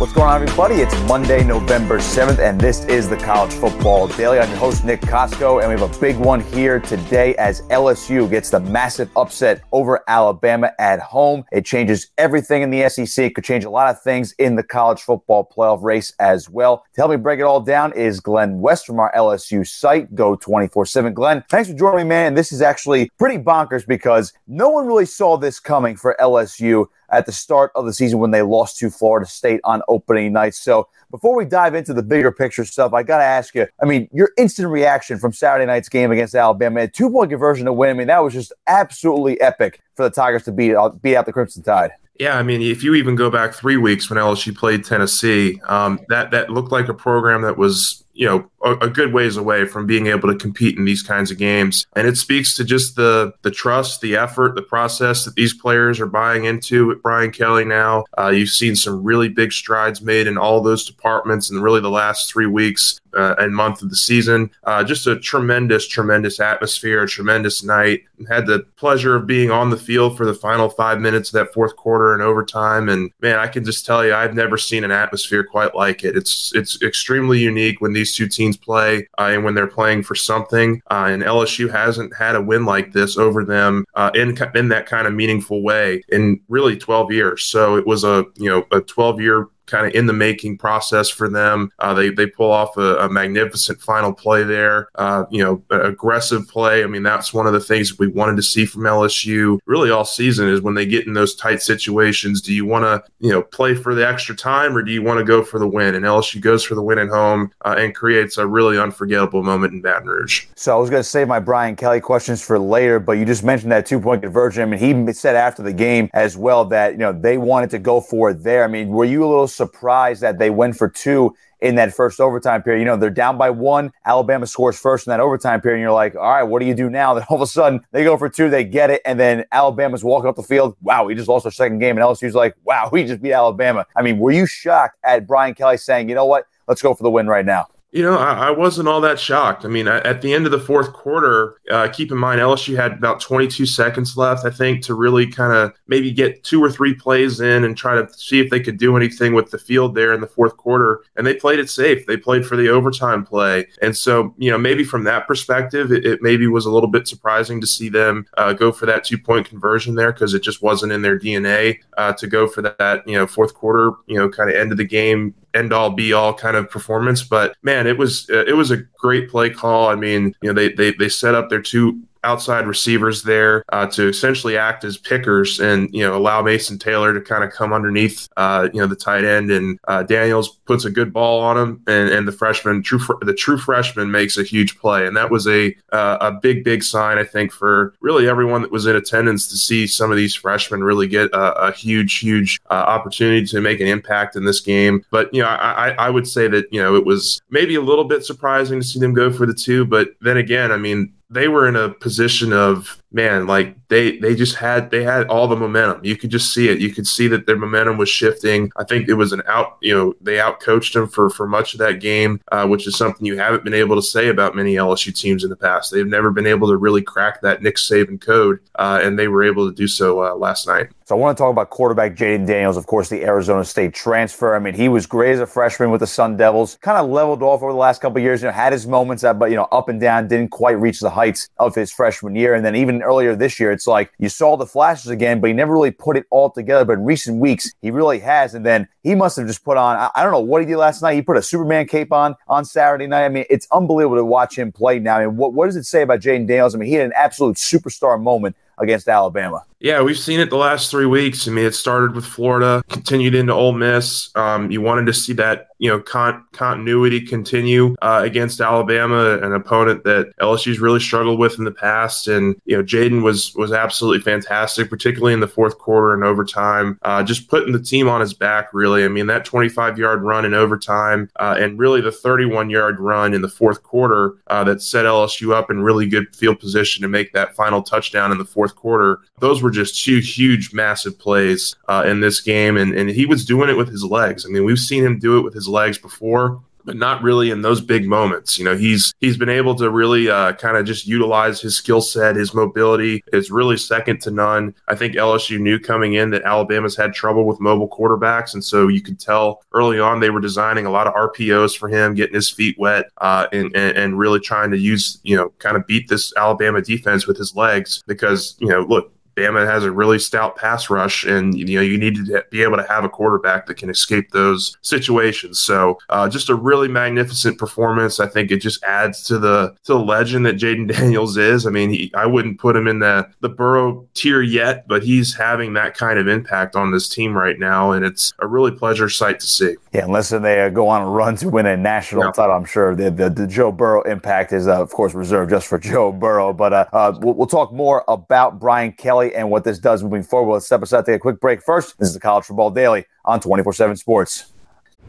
What's going on, everybody? It's Monday, November 7th, and this is the College Football Daily. I'm your host, Nick Kosko, and we have a big one here today as LSU gets the massive upset over Alabama at home. It changes everything in the SEC. It could change a lot of things in the college football playoff race as well. To help me break it all down is Glen West from our LSU site, Geaux 24 7. Glen, thanks for joining me, man. This is actually pretty bonkers because no one really saw this coming for LSU at the start of the season when they lost to Florida State on opening night. So before we dive into the bigger picture stuff, I got to ask you, I mean, your instant reaction from Saturday night's game against Alabama, a two point conversion to win. I mean, that was just absolutely epic for the Tigers to beat, uh, beat out the Crimson Tide. Yeah, I mean, if you even go back three weeks when LSU played Tennessee, um, that that looked like a program that was you know a, a, good ways away from being able to compete in these kinds of games. And it speaks to just the the trust the effort the process that these players are buying into with brian kelly now. Uh, you've seen some really big strides made in all those departments in really the last three weeks uh, and month of the season uh, just a tremendous tremendous atmosphere a tremendous night had the pleasure of being on the field for the final five minutes of that fourth quarter and overtime and man i can just tell you i've never seen an atmosphere quite like it it's it's extremely unique when these two teams play uh, and when they're playing for something. Uh, and LSU hasn't had a win like this over them uh, in in that kind of meaningful way in really 12 years. So it was a you know a 12 year kind of in the making process for them. Uh, they they pull off a, a magnificent final play there. Uh, you know, aggressive play. I mean, that's one of the things we wanted to see from LSU really all season is when they get in those tight situations. Do you want to you know play for the extra time or do you want to go for the win? And LSU goes for the win at home uh, and creates a really unforgettable moment in Baton Rouge. So I was going to save my Brian Kelly questions for later, but you just mentioned that two point conversion. I mean, he said after the game as well that you know they wanted to go for it there. I mean, were you a little surprised that they went for two in that first overtime period. You know, they're down by one. Alabama scores first in that overtime period. And you're like, all right, what do you do now? Then all of a sudden they go for two, they get it. And then Alabama's walking up the field. Wow, we just lost our second game. And LSU's like, wow, we just beat Alabama. I mean, were you shocked at Brian Kelly saying, you know what? Let's go for the win right now? You know, I, I, wasn't all that shocked. I mean, at the end of the fourth quarter, uh, keep in mind LSU had about 22 seconds left, I think, to really kind of maybe get two or three plays in and try to see if they could do anything with the field there in the fourth quarter. And they played it safe. They played for the overtime play. And so, you know, maybe from that perspective, it, it maybe was a little bit surprising to see them uh, go for that two point conversion there because it just wasn't in their DNA uh, to go for that, you know, fourth quarter, you know, kind of end of the game end all be all kind of performance. But man, it was uh, it was a great play call. I mean, you know, they they they set up their two outside receivers there uh, to essentially act as pickers and you know allow Mason Taylor to kind of come underneath uh, you know the tight end. And uh, Daniels puts a good ball on him and, and the freshman true the true freshman makes a huge play. And that was a uh, a big big sign I think for really everyone that was in attendance to see some of these freshmen really get a, a huge huge uh, opportunity to make an impact in this game. But you know I, I would say that you know it was maybe a little bit surprising to see them go for the two. But then again I mean they were in a position of man, like they they just had they had all the momentum. You could just see it. You could see that their momentum was shifting. I think it was an out. You know, they outcoached them for for much of that game, uh, which is something you haven't been able to say about many LSU teams in the past. They've never been able to really crack that Nick Saban code, uh, and they were able to do so uh, last night. So I want to talk about quarterback Jayden Daniels, of course, the Arizona State transfer. I mean, he was great as a freshman with the Sun Devils. Kind of leveled off over the last couple years. You know, had his moments, but you know, up and down, didn't quite reach the heights of his freshman year. And then even earlier this year, it's like you saw the flashes again, but he never really put it all together. But in recent weeks, he really has. And then he must have just put on, I, I don't know what he did last night. He put a Superman cape on on Saturday night. I mean, it's unbelievable to watch him play now. I mean, what, what does it say about Jayden Daniels? I mean, he had an absolute superstar moment against Alabama. Yeah, we've seen it the last three weeks. I mean, it started with Florida, continued into Ole Miss. Um, you wanted to see that, you know, con- continuity continue uh, against Alabama, an opponent that LSU's really struggled with in the past. And you know, Jayden was was absolutely fantastic, particularly in the fourth quarter and overtime, uh, just putting the team on his back. Really, I mean, that 25 yard run in overtime, uh, and really the 31 yard run in the fourth quarter uh, that set LSU up in really good field position to make that final touchdown in the fourth quarter. Those were were just two huge, massive plays uh, in this game, and and he was doing it with his legs. I mean, we've seen him do it with his legs before but not really in those big moments. You know, he's he's been able to really uh, kind of just utilize his skill set, his mobility is really second to none. I think LSU knew coming in that Alabama's had trouble with mobile quarterbacks, and so you could tell early on they were designing a lot of RPOs for him, getting his feet wet, uh, and, and and really trying to use you know kind of beat this Alabama defense with his legs because you know look Bama has a really stout pass rush, and you know you need to be able to have a quarterback that can escape those situations. So, uh, just a really magnificent performance. I think it just adds to the to the legend that Jayden Daniels is. I mean, he, I wouldn't put him in the the Burrow tier yet, but he's having that kind of impact on this team right now, and it's a really pleasure sight to see. Yeah, unless they uh, go on a run to win a national yeah. title, I'm sure the, the, the Joe Burrow impact is, uh, of course, reserved just for Joe Burrow. But uh, uh, we'll, we'll talk more about Brian Kelly and what this does moving forward. Let's step aside, take a quick break first. This is the College Football Daily on 24 7 Sports.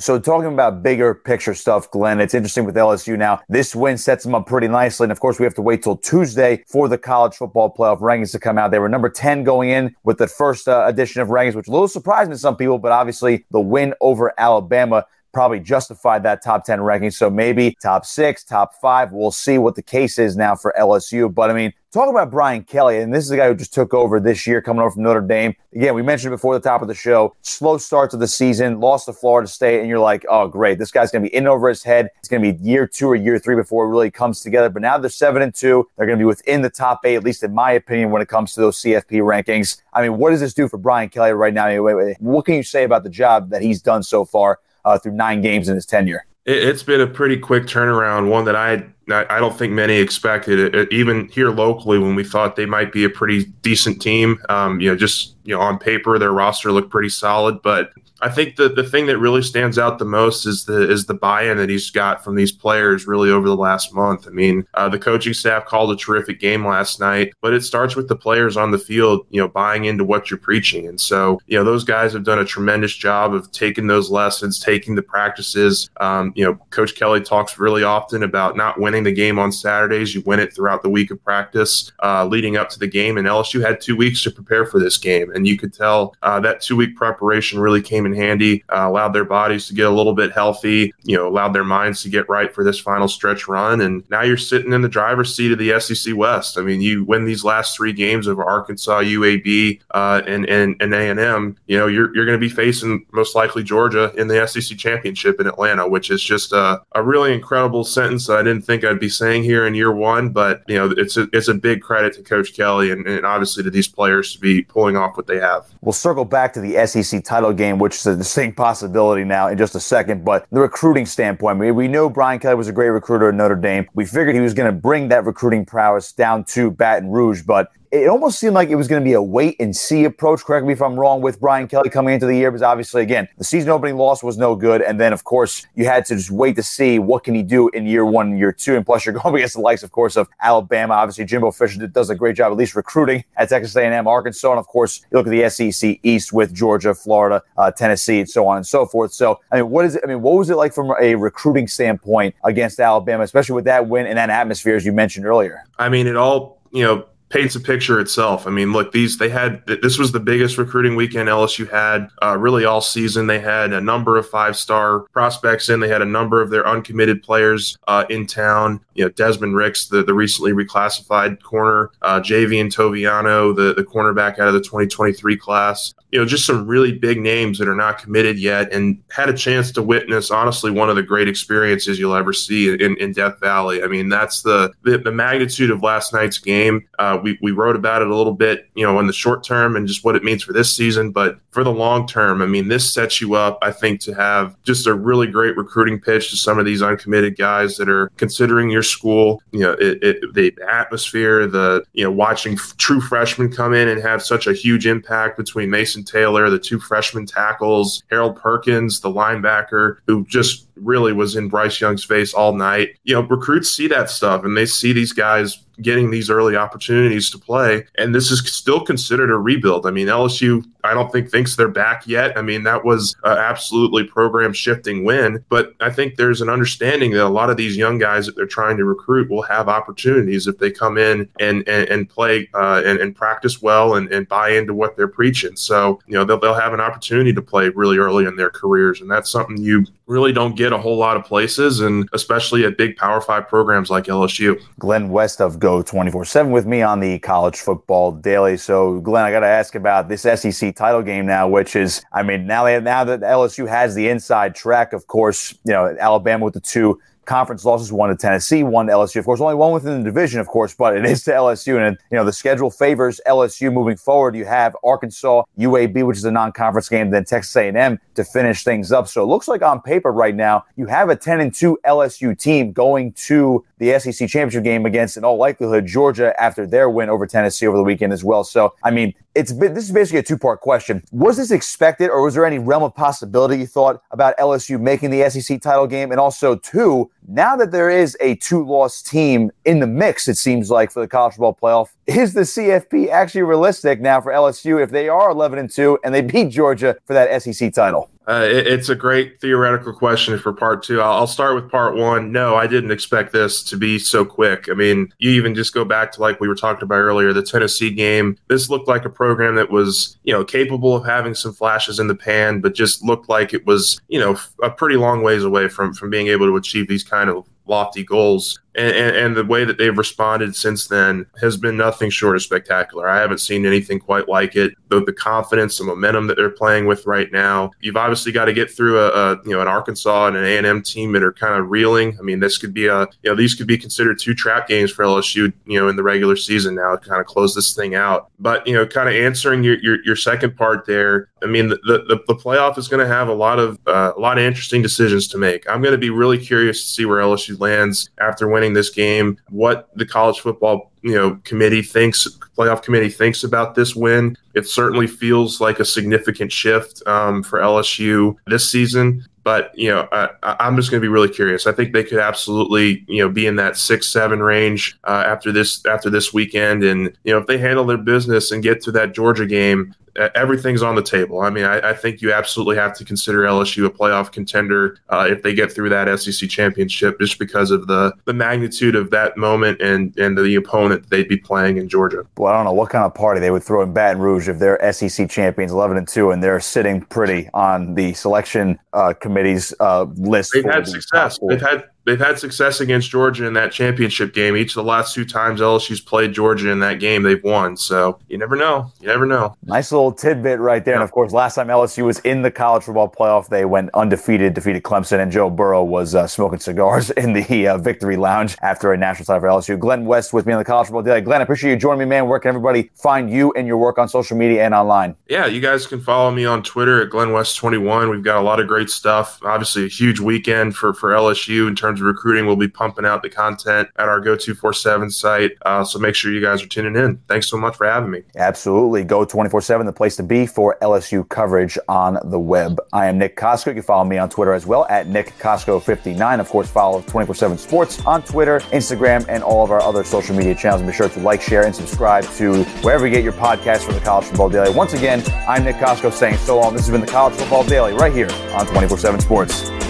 So, talking about bigger picture stuff, Glen, it's interesting with LSU now. This win sets them up pretty nicely. And of course, we have to wait till Tuesday for the college football playoff rankings to come out. They were number 10 going in with the first uh, edition of rankings, which a little surprising to some people, but obviously the win over Alabama probably justified that top 10 ranking. So maybe top six, top five. We'll see what the case is now for LSU. But I mean, Talk about Brian Kelly, and this is a guy who just took over this year, coming over from Notre Dame. Again, we mentioned before the top of the show, slow start to the season, lost to Florida State, and you're like, oh, great, this guy's going to be in over his head. It's going to be year two or year three before it really comes together. But now they're seven and two. They're going to be within the top eight, at least in my opinion, when it comes to those CFP rankings. I mean, what does this do for Brian Kelly right now? Anyway, What can you say about the job that he's done so far uh, through nine games in his tenure? It's been a pretty quick turnaround, one that I I don't think many expected it. Even here locally, when we thought they might be a pretty decent team, um, you know, just you know, on paper their roster looked pretty solid, but I think the the thing that really stands out the most is the is the buy-in that he's got from these players really over the last month. I mean, uh, the coaching staff called a terrific game last night, but it starts with the players on the field, you know, buying into what you're preaching. And so, you know, those guys have done a tremendous job of taking those lessons, taking the practices. Um, you know, Coach Kelly talks really often about not winning the game on Saturdays; you win it throughout the week of practice, uh, leading up to the game. And LSU had two weeks to prepare for this game, and you could tell uh, that two week preparation really came in handy, uh, allowed their bodies to get a little bit healthy, you know, allowed their minds to get right for this final stretch run. And now you're sitting in the driver's seat of the SEC West. I mean, you win these last three games of Arkansas, UAB, uh, and and and A and M. You know, you're you're going to be facing most likely Georgia in the SEC championship in Atlanta, which is just a, a really incredible sentence that I didn't think I'd be saying here in year one. But you know, it's a it's a big credit to Coach Kelly and, and obviously to these players to be pulling off what they have. We'll circle back to the SEC title game, which is a distinct possibility now in just a second. But the recruiting standpoint, we, we know Brian Kelly was a great recruiter at Notre Dame. We figured he was going to bring that recruiting prowess down to Baton Rouge, but it almost seemed like it was going to be a wait and see approach. Correct me if I'm wrong with Brian Kelly coming into the year, because obviously, again, the season opening loss was no good. And then, of course, you had to just wait to see what can he do in year one year two. And plus, you're going against the likes, of course, of Alabama. Obviously, Jimbo Fisher does a great job, at least recruiting at Texas A&M, Arkansas. And, of course, you look at the SEC East with Georgia, Florida, uh, Tennessee, and so on and so forth. So, I mean, what is it? I mean, what was it like from a recruiting standpoint against Alabama, especially with that win and that atmosphere, as you mentioned earlier? I mean, it all, you know, paints a picture itself. I mean, look, these they had this was the biggest recruiting weekend LSU had uh, really all season. They had a number of five star prospects in. They had a number of their uncommitted players uh, in town. You know, Desmond Ricks, the, the recently reclassified corner, uh, Javien Toviano, the the cornerback out of the 2023 class. You know, just some really big names that are not committed yet, and had a chance to witness honestly one of the great experiences you'll ever see in, in Death Valley. I mean, that's the the, the magnitude of last night's game. Uh, we, we wrote about it a little bit, you know, in the short term and just what it means for this season. But for the long term, I mean, this sets you up, I think, to have just a really great recruiting pitch to some of these uncommitted guys that are considering your school. You know, it, it, the atmosphere, the, you know, watching f- true freshmen come in and have such a huge impact between Mason Taylor, the two freshman tackles, Harold Perkins, the linebacker, who just really was in Bryce Young's face all night. You know, recruits see that stuff and they see these guys getting these early opportunities to play. And this is still considered a rebuild. I mean, LSU, I don't think thinks they're back yet. I mean, that was absolutely program shifting win. But I think there's an understanding that a lot of these young guys that they're trying to recruit will have opportunities if they come in and and, and play uh, and, and, practice well and, and buy into what they're preaching. So, you know, they'll, they'll have an opportunity to play really early in their careers. And that's something you really don't get a whole lot of places, and especially at big Power Five programs like LSU. Glen West of Geaux 24 7 with me on the College Football Daily. So, Glen, I got to ask about this SEC title game now, which is, I mean, now, they, now that LSU has the inside track, of course, you know, Alabama with the two conference losses, one to Tennessee, one to LSU. Of course, only one within the division, of course, but it is to LSU. And, you know, the schedule favors LSU moving forward. You have Arkansas, UAB, which is a non-conference game, then Texas A&M to finish things up. So it looks like on paper right now, you have a 10 and 2 LSU team going to the SEC championship game against, in all likelihood, Georgia after their win over Tennessee over the weekend as well. So, I mean, it's been, this is basically a two part question. Was this expected, or was there any realm of possibility you thought about LSU making the SEC title game? And also, two, Now that there is a two loss team in the mix, it seems like for the college football playoff, is the CFP actually realistic now for LSU if they are 11 and 2 and they beat Georgia for that SEC title? Uh, it, it's a great theoretical question for part two. I'll, start with part one. No, I didn't expect this to be so quick. I mean, you even just go back to like we were talking about earlier, the Tennessee game. This looked like a program that was, you know, capable of having some flashes in the pan, but just looked like it was, you know, a pretty long ways away from from being able to achieve these kind of lofty goals. And, and, and, the way that they've responded since then has been nothing short of spectacular. I haven't seen anything quite like it. The, the confidence, the momentum that they're playing with right now. You've obviously got to get through a, a you know an Arkansas and an A and M team that are kind of reeling. I mean, this could be a you know these could be considered two trap games for LSU. You know, in the regular season now to kind of close this thing out. But you know, kind of answering your your, your second part there. I mean, the the, the playoff is going to have a lot of uh, a lot of interesting decisions to make. I'm going to be really curious to see where LSU lands after winning this game, what the college football you know committee thinks playoff committee thinks about this win it certainly feels like a significant shift um, for lsu this season. But you know I, am just going to be really curious. I think they could absolutely you know be in that six seven range uh, after this after this weekend. And you know if they handle their business and get to that georgia game everything's on the table. I mean, I, I, think you absolutely have to consider LSU a playoff contender uh, if they get through that SEC championship, just because of the the magnitude of that moment and and the opponent they'd be playing in Georgia. Well, I don't know what kind of party they would throw in Baton Rouge if they're SEC champions, eleven and two, and they're sitting pretty on the selection uh, committee's uh, list. They've had success. They've had they've had success against Georgia in that championship game. Each of the last two times LSU's played Georgia in that game, they've won. So you never know. You never know. Nice little tidbit right there. Yeah. And of course, last time LSU was in the college football playoff, they went undefeated, defeated Clemson, and Joe Burrow was uh, smoking cigars in the uh, victory lounge after a national title for LSU. Glen West with me on the college football daily. Glen, I appreciate you joining me, man. Where can everybody find you and your work on social media and online? Yeah, you guys can follow me on Twitter at Glen West 21 We've got a lot of great stuff. Obviously, a huge weekend for for LSU in terms of recruiting. We'll be pumping out the content at our Geaux247 site. Uh, so make sure you guys are tuning in. Thanks so much for having me. Absolutely. Geaux 24 7, the place to be for LSU coverage on the web. I am Nick Kosko. You can follow me on Twitter as well at Nick Kosko59. Of course, follow 24 7 Sports on Twitter, Instagram, and all of our other social media channels. And be sure to like, share, and subscribe to wherever you get your podcast from the College Football Daily. Once again, I'm Nick Kosko saying so long. This has been the College Football Daily right here on 24 7 Sports.